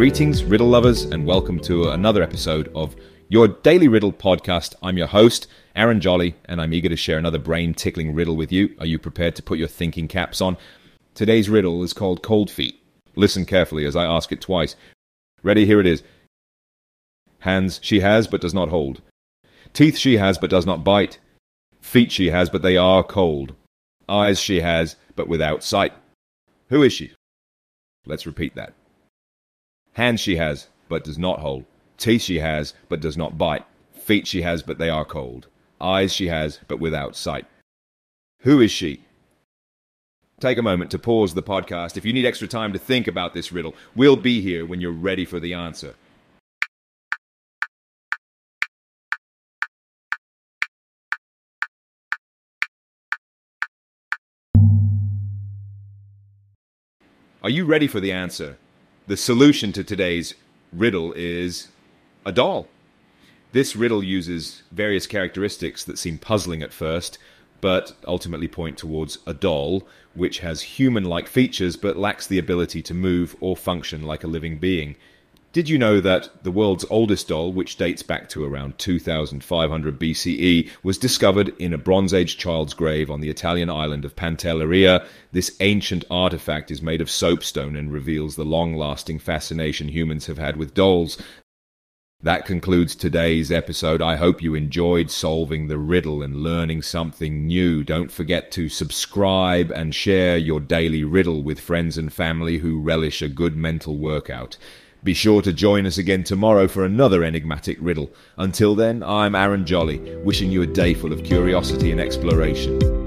Greetings, riddle lovers, and welcome to another episode of your Daily Riddle podcast. I'm your host, Aaron Jolly, and I'm eager to share another brain tickling riddle with you. Are you prepared to put your thinking caps on? Today's riddle is called Cold Feet. Listen carefully as I ask it twice. Ready? Here it is. Hands she has, but does not hold. Teeth she has, but does not bite. Feet she has, but they are cold. Eyes she has, but without sight. Who is she? Let's repeat that. Hands she has, but does not hold. Teeth she has, but does not bite. Feet she has, but they are cold. Eyes she has, but without sight. Who is she? Take a moment to pause the podcast. If you need extra time to think about this riddle, we'll be here when you're ready for the answer. Are you ready for the answer? The solution to today's riddle is a doll. This riddle uses various characteristics that seem puzzling at first, but ultimately point towards a doll which has human like features but lacks the ability to move or function like a living being. Did you know that the world's oldest doll, which dates back to around 2500 BCE, was discovered in a Bronze Age child's grave on the Italian island of Pantelleria? This ancient artifact is made of soapstone and reveals the long lasting fascination humans have had with dolls. That concludes today's episode. I hope you enjoyed solving the riddle and learning something new. Don't forget to subscribe and share your daily riddle with friends and family who relish a good mental workout. Be sure to join us again tomorrow for another enigmatic riddle. Until then, I'm Aaron Jolly, wishing you a day full of curiosity and exploration.